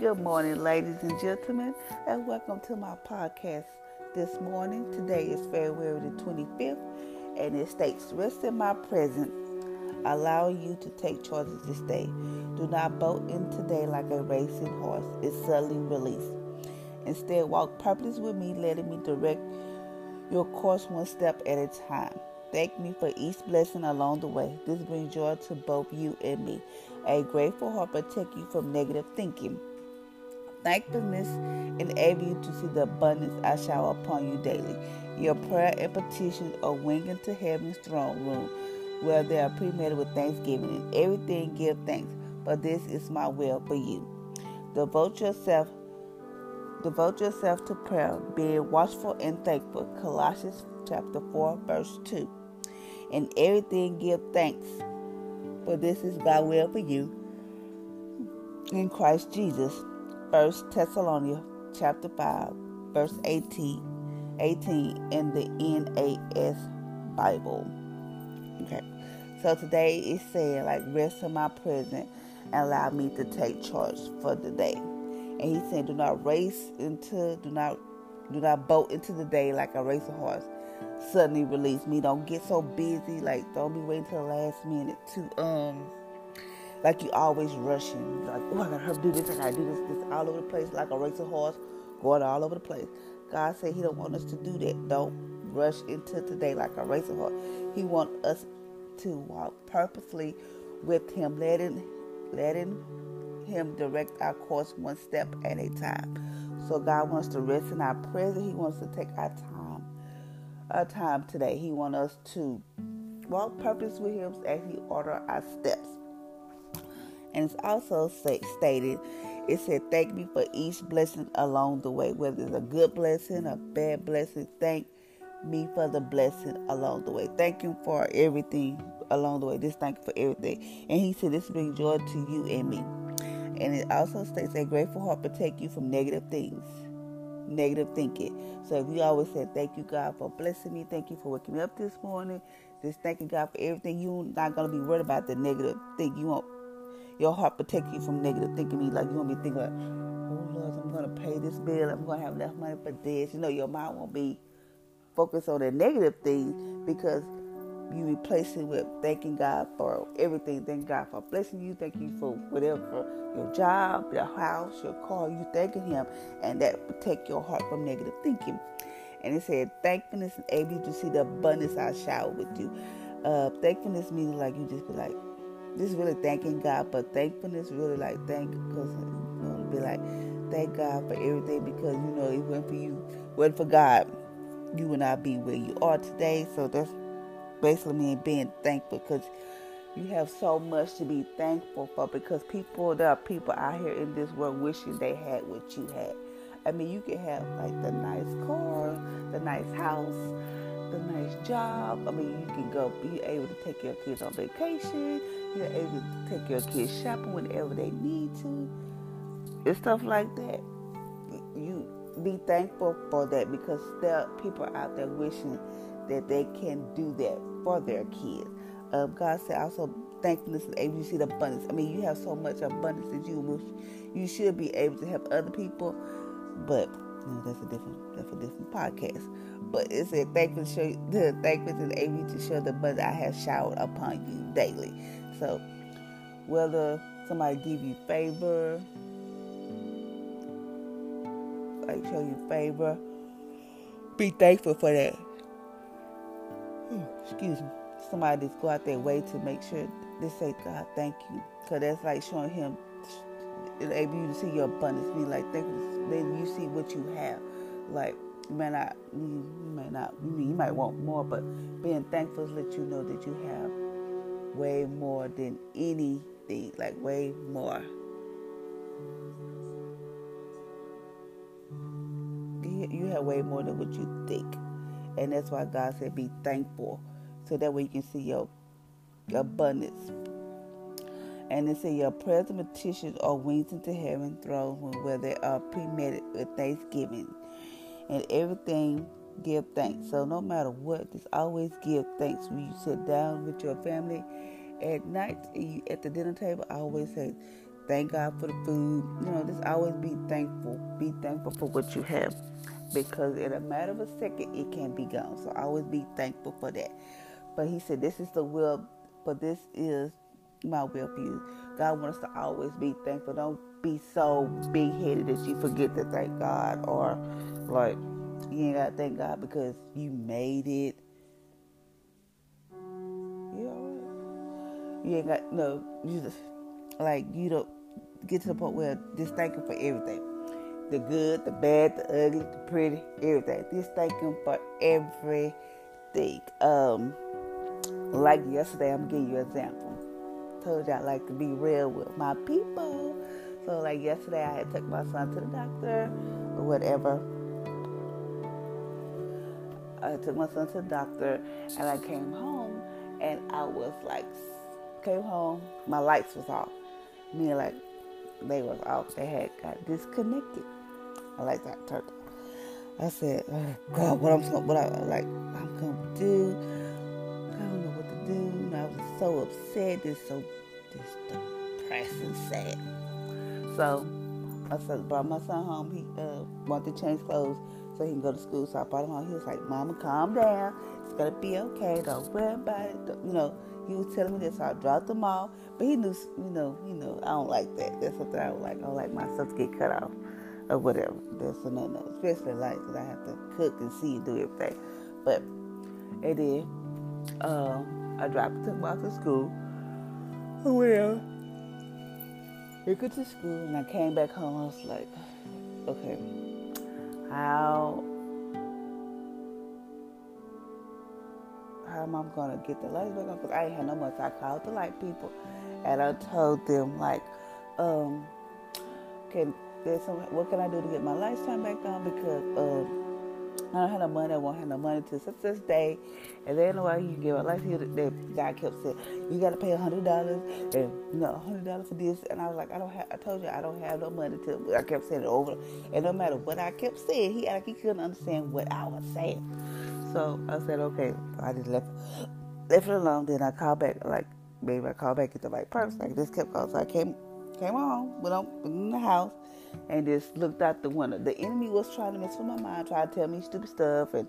Good morning, ladies and gentlemen, and welcome to my podcast this morning. Today is February the 25th, and it states, Rest in my presence, allowing you to take choices this day. Do not boat in today like a racing horse, it's suddenly released. Instead, walk purpose with me, letting me direct your course one step at a time. Thank me for each blessing along the way. This brings joy to both you and me. A grateful heart protect you from negative thinking. Thankfulness enable you to see the abundance I shower upon you daily. Your prayer and petitions are winging to heaven's throne room, where they are premeditated with thanksgiving. and everything give thanks, for this is my will for you. Devote yourself devote yourself to prayer, being watchful and thankful. Colossians chapter 4, verse 2. And everything give thanks, for this is God's will for you in Christ Jesus. First Thessalonians chapter 5, verse 18, 18 in the NAS Bible. Okay. So today is saying like rest in my presence and allow me to take charge for the day. And he said, Do not race into do not do not boat into the day like a racing horse. Suddenly release me. Don't get so busy, like don't be waiting till the last minute to um like you always rushing. Like, oh, I gotta hurry do this, I gotta do this, this all over the place, like a racing horse, going all over the place. God said He don't want us to do that. Don't rush into today like a racing horse. He want us to walk purposely with Him, letting letting Him direct our course one step at a time. So God wants to rest in our presence. He wants to take our time, our time today. He wants us to walk purpose with Him as He order our steps. And it's also say, stated, it said, Thank me for each blessing along the way, whether it's a good blessing, a bad blessing. Thank me for the blessing along the way. Thank Him for everything along the way. Just thank you for everything. And He said, This brings joy to you and me. And it also states, A grateful heart protect you from negative things, negative thinking. So if you always say, Thank you, God, for blessing me, thank you for waking me up this morning, just thanking God for everything, you're not going to be worried about the negative thing. You won't your heart protect you from negative thinking. Me like you won't be thinking like, oh Lord, I'm gonna pay this bill. I'm gonna have enough money for this. You know, your mind won't be focused on the negative things because you replace it with thanking God for everything. Thank God for blessing you. Thank you for whatever, your job, your house, your car. You thanking Him, and that protect your heart from negative thinking. And it said, thankfulness enable you to see the abundance I shower with you. Uh, thankfulness means like you just be like, this really thanking God, but thankfulness really like thank because you know be like thank God for everything because you know it went for you, went for God, you would not be where you are today. So that's basically me being thankful because you have so much to be thankful for because people there are people out here in this world wishing they had what you had. I mean you can have like the nice car, the nice house a nice job. I mean, you can go be able to take your kids on vacation. You're able to take your kids shopping whenever they need to, and stuff like that. You be thankful for that because there are people out there wishing that they can do that for their kids. Um, God said also thankfulness and able to see the abundance. I mean, you have so much abundance that you wish you should be able to help other people, but you know, that's a different that's a different podcast. But it said thankful to show the thankful and able to show the abundance I have showered upon you daily. So whether somebody give you favor, like show you favor, be thankful for that. Hmm, excuse me. Somebody just go out their way to make sure they say, God, thank you. Because that's like showing him, enable you to see your abundance. Be like, thank you. Then you see what you have. Like, you may not, you may not, you might want more, but being thankful let you know that you have way more than anything, like way more. You have way more than what you think. And that's why God said be thankful. So that way you can see your abundance. And it said your prayers and petitions are wings into heaven throne where they are premeditated with thanksgiving. And everything give thanks. So no matter what, just always give thanks when you sit down with your family at night at the dinner table. I always say, thank God for the food. You know, just always be thankful. Be thankful for what you have. Because in a matter of a second, it can be gone. So always be thankful for that. But he said, This is the will, but this is my will you. God wants us to always be thankful. Don't be so big headed that you forget to thank God or like you ain't gotta thank God because you made it. You you ain't got no. You just like you don't get to the point where just thank Him for everything, the good, the bad, the ugly, the pretty, everything. Just thank Him for everything. Um, like yesterday, I'm gonna you an example. Told you I like to be real with my people. So like yesterday, I had took my son to the doctor or whatever I took my son to the doctor, and I came home, and I was like, came home, my lights was off. Me like, they was off. They had got disconnected. I like that turtle. I said, oh, God, what I'm what I like I'm gonna do. So upset, just so and sad. So I said, brought my son home. He uh, wanted to change clothes so he can go to school. So I brought him home. He was like, Mama, calm down. It's going to be okay. Don't worry about it. You know, he was telling me this. So I dropped him off. But he knew, you know, you know, I don't like that. That's something I don't like. I don't like my stuff to get cut off or whatever. That's a no no. Especially like because I have to cook and see and do everything. But it did. Um, I dropped him off to school. Well, he got to school and I came back home. I was like, okay how how am I gonna get the lights back on? Because I ain't had no money. So I called the light people and I told them like, um, can there's some what can I do to get my lights turned back on? Because um I don't have no money. I won't have no money to such this day. And then why you give a life here. The guy kept saying, "You got to pay a hundred dollars, and you know, hundred dollars for this." And I was like, "I don't have." I told you I don't have no money to. I kept saying it over, and no matter what I kept saying, he like he couldn't understand what I was saying. So I said, "Okay." I just left left it alone. Then I called back, like maybe I called back at the right person. Like this kept calling, so I came came home, went on in the house and just looked out the window. The enemy was trying to mess with my mind, trying to tell me stupid stuff and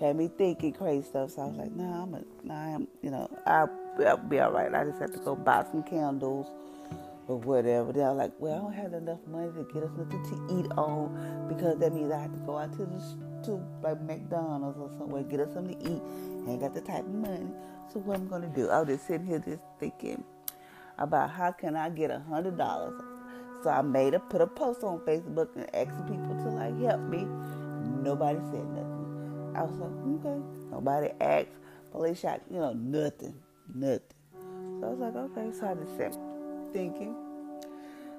had me thinking crazy stuff. So I was like, nah, I'm, a, nah, I'm, you know, I'll, I'll be all right. I just have to go buy some candles or whatever. They're like, well, I don't have enough money to get us nothing to eat on because that means I have to go out to the to like McDonald's or somewhere get us something to eat. I ain't got the type of money. So what I'm gonna do? I was just sitting here just thinking about how can I get a hundred dollars so I made a put a post on Facebook and asked people to like help me. Nobody said nothing. I was like, okay. Nobody asked. Police shot, you know, nothing, nothing. So I was like, okay. So I just sat thinking.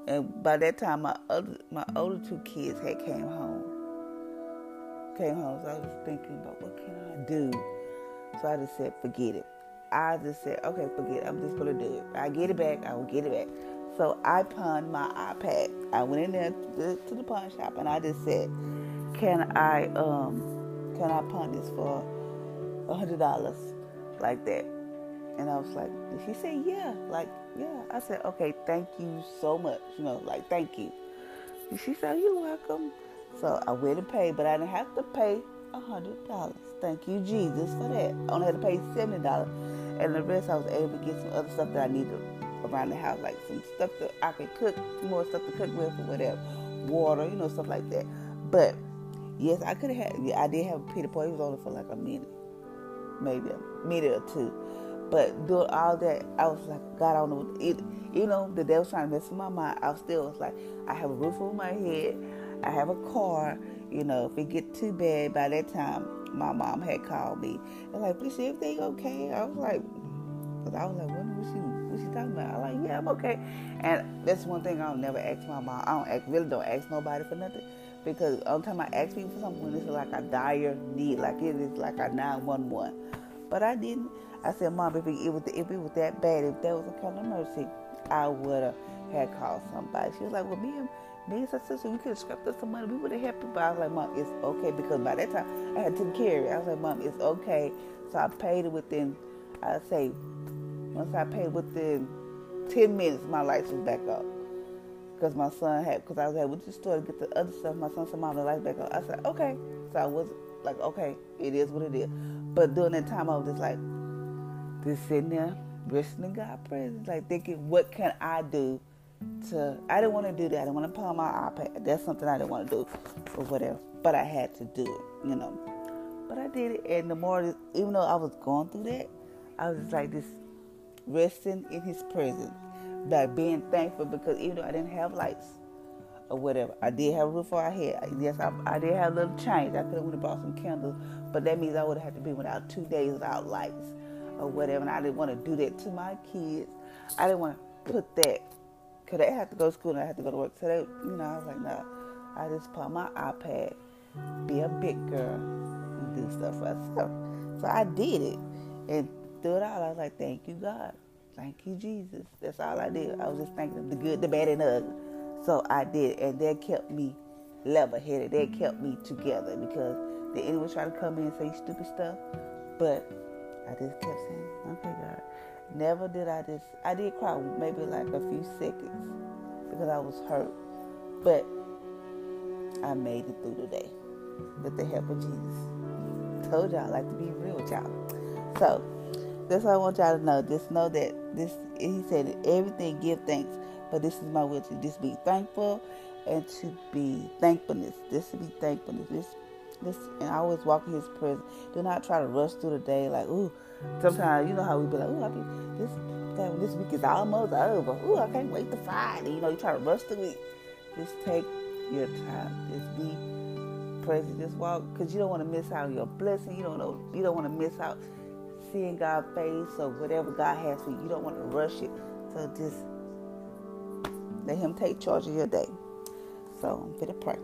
And by that time, my other my older two kids had came home. Came home, so I was thinking about what can I do. So I just said, forget it. I just said, okay, forget it. I'm just gonna do it. I get it back. I will get it back. So I pawned my iPad. I went in there to, to the pawn shop and I just said, "Can I um can I pawn this for a hundred dollars like that?" And I was like, she said, "Yeah, like yeah." I said, "Okay, thank you so much. You know, like thank you." And she said, "You're welcome." So I went and paid, but I didn't have to pay a hundred dollars. Thank you, Jesus, for that. I only had to pay seventy dollars, and the rest I was able to get some other stuff that I needed around the house, like some stuff that I could cook, more stuff to cook with or whatever, water, you know, stuff like that. But yes, I could have had. Yeah, I did have a Peter Paul. He was only for like a minute, maybe a minute or two. But doing all that, I was like, God, I don't know. It, you know, the devil's trying to mess with my mind. I was still was like, I have a roof over my head. I have a car. You know, if it get too bad, by that time, my mom had called me and like, please, everything okay? I was like, cause I was like, what was? What she talking about? I'm like, yeah, I'm okay. And that's one thing I'll never ask my mom. I don't ask, really don't ask nobody for nothing. Because all the time I ask people for something it's like a dire need, like it is like a 911. But I didn't. I said, Mom, if it, was if it was that bad, if that was a kind of mercy, I would have had called somebody. She was like, Well, me and me and sister, we could have scrapped up some money. We would have helped you. But I was like, Mom, it's okay because by that time I had to carry it. I was like, Mom, it's okay. So I paid it within, I'd say once I paid within 10 minutes, my lights was back up. because my son had because I was at with the store to get the other stuff. My son said, "Mom, the lights back up. I said, "Okay." So I was like, "Okay, it is what it is." But during that time, I was just like, just sitting there, listening in God's presence, like thinking, "What can I do?" To I didn't want to do that. I didn't want to pull my iPad. That's something I didn't want to do, or whatever. But I had to do it, you know. But I did it, and the more, even though I was going through that, I was just like this, resting in His presence by being thankful because even though I didn't have lights or whatever, I did have a roof over my head. Yes, I, I did have a little change. I could have brought some candles, but that means I would have to be without two days without lights or whatever. And I didn't want to do that to my kids. I didn't want to put that because they had to go to school and I had to go to work. So they, you know, I was like, no. I just put my iPad, be a big girl, and do stuff for myself. So I did it, and it all, I was like, thank you, God. Thank you, Jesus. That's all I did. I was just thanking him the good, the bad, and the ugly. So I did, and that kept me level headed. That kept me together because the enemy was trying to come in and say stupid stuff, but I just kept saying, "Okay, God." Never did I just. I did cry maybe like a few seconds because I was hurt, but I made it through the day with the help of Jesus. Told y'all I like to be real with y'all. So that's what I want y'all to know. Just know that this he said everything give thanks, but this is my will to just be thankful and to be thankfulness. This to be thankfulness. This this and I always walk in his presence. Do not try to rush through the day like, ooh, sometimes you know how we be like, ooh, I be this this week is almost over. Ooh, I can't wait to Friday. You know, you try to rush through it. Just take your time. Just be present. Just walk because you don't want to miss out on your blessing. You don't know. You don't want to miss out seeing God's face or whatever God has for you. You don't want to rush it. So just let Him take charge of your day. So I'm going to pray.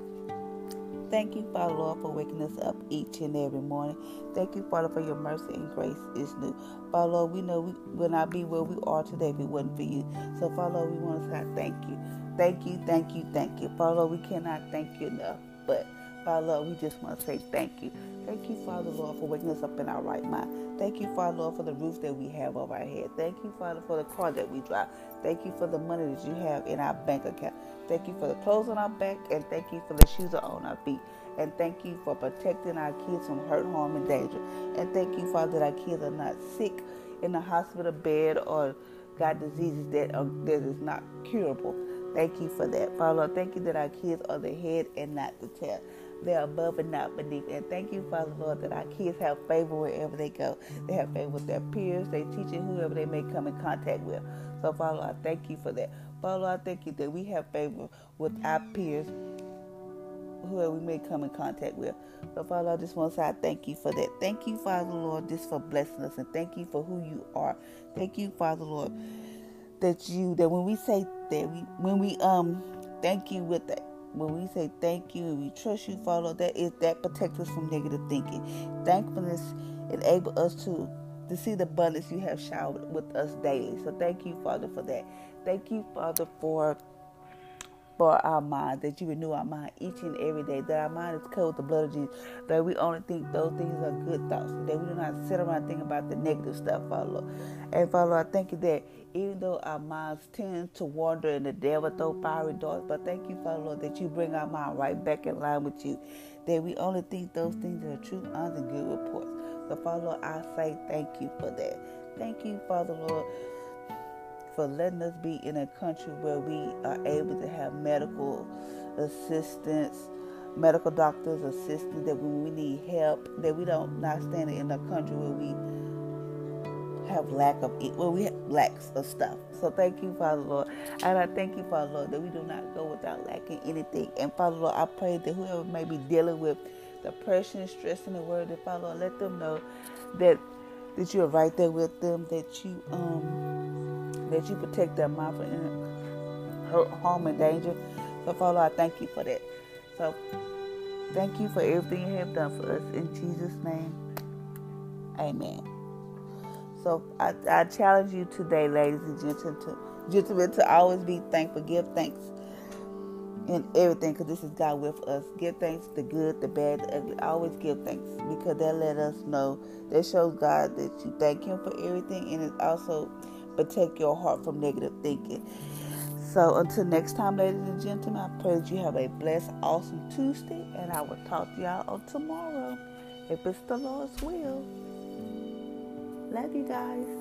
Thank you, Father Lord, for waking us up each and every morning. Thank you, Father, for your mercy and grace is new. Father Lord, we know we will not be where we are today if it wasn't for you. So, Father Lord, we want to say thank you. Thank you, thank you, thank you. Father Lord, we cannot thank you enough. But, Father Lord, we just want to say thank you. Thank you, Father Lord, for waking us up in our right mind. Thank you, Father Lord, for the roof that we have over our head. Thank you, Father, for the car that we drive. Thank you for the money that you have in our bank account. Thank you for the clothes on our back, and thank you for the shoes on our feet. And thank you for protecting our kids from hurt, harm, and danger. And thank you, Father, that our kids are not sick in the hospital bed or got diseases that are, that is not curable. Thank you for that, Father. Lord, thank you that our kids are the head and not the tail. They're above and not beneath. And thank you, Father Lord, that our kids have favor wherever they go. They have favor with their peers, they teaching whoever they may come in contact with. So, Father Lord, I thank you for that. Father Lord, I thank you that we have favor with our peers, whoever we may come in contact with. So, Father, I just want to say I thank you for that. Thank you, Father Lord, just for blessing us, and thank you for who you are. Thank you, Father Lord, that you that when we say that we when we um thank you with that when we say thank you and we trust you, Father, that is that protects us from negative thinking. Thankfulness enable us to to see the abundance you have showered with us daily. So thank you, Father, for that. Thank you, Father, for for our mind, that you renew our mind each and every day, that our mind is covered with the blood of Jesus, that we only think those things are good thoughts, that we do not sit around thinking about the negative stuff, Father. And Father, I thank you that even though our minds tend to wander and the devil throw fiery darts, but thank you, Father Lord, that you bring our mind right back in line with you, that we only think those things that are true, honest, and good reports. So, Father Lord, I say thank you for that. Thank you, Father Lord for letting us be in a country where we are able to have medical assistance, medical doctors, assistance, that when we need help, that we don't not standing in a country where we have lack of where we have lacks of stuff. So thank you, Father Lord. And I thank you, Father Lord, that we do not go without lacking anything. And Father Lord, I pray that whoever may be dealing with depression, stress in the world, that Father Lord, let them know that that you're right there with them, that you um that you protect their mind from hurt, harm, and danger. So, Father, I thank you for that. So, thank you for everything you have done for us. In Jesus' name, amen. So, I, I challenge you today, ladies and gentlemen, to, gentlemen, to always be thankful. Give thanks in everything because this is God with us. Give thanks the good, the bad, the ugly. Always give thanks because that let us know. That shows God that you thank Him for everything and it also protect your heart from negative thinking. So until next time, ladies and gentlemen, I pray that you have a blessed, awesome Tuesday, and I will talk to y'all on tomorrow if it's the Lord's will. Love you guys.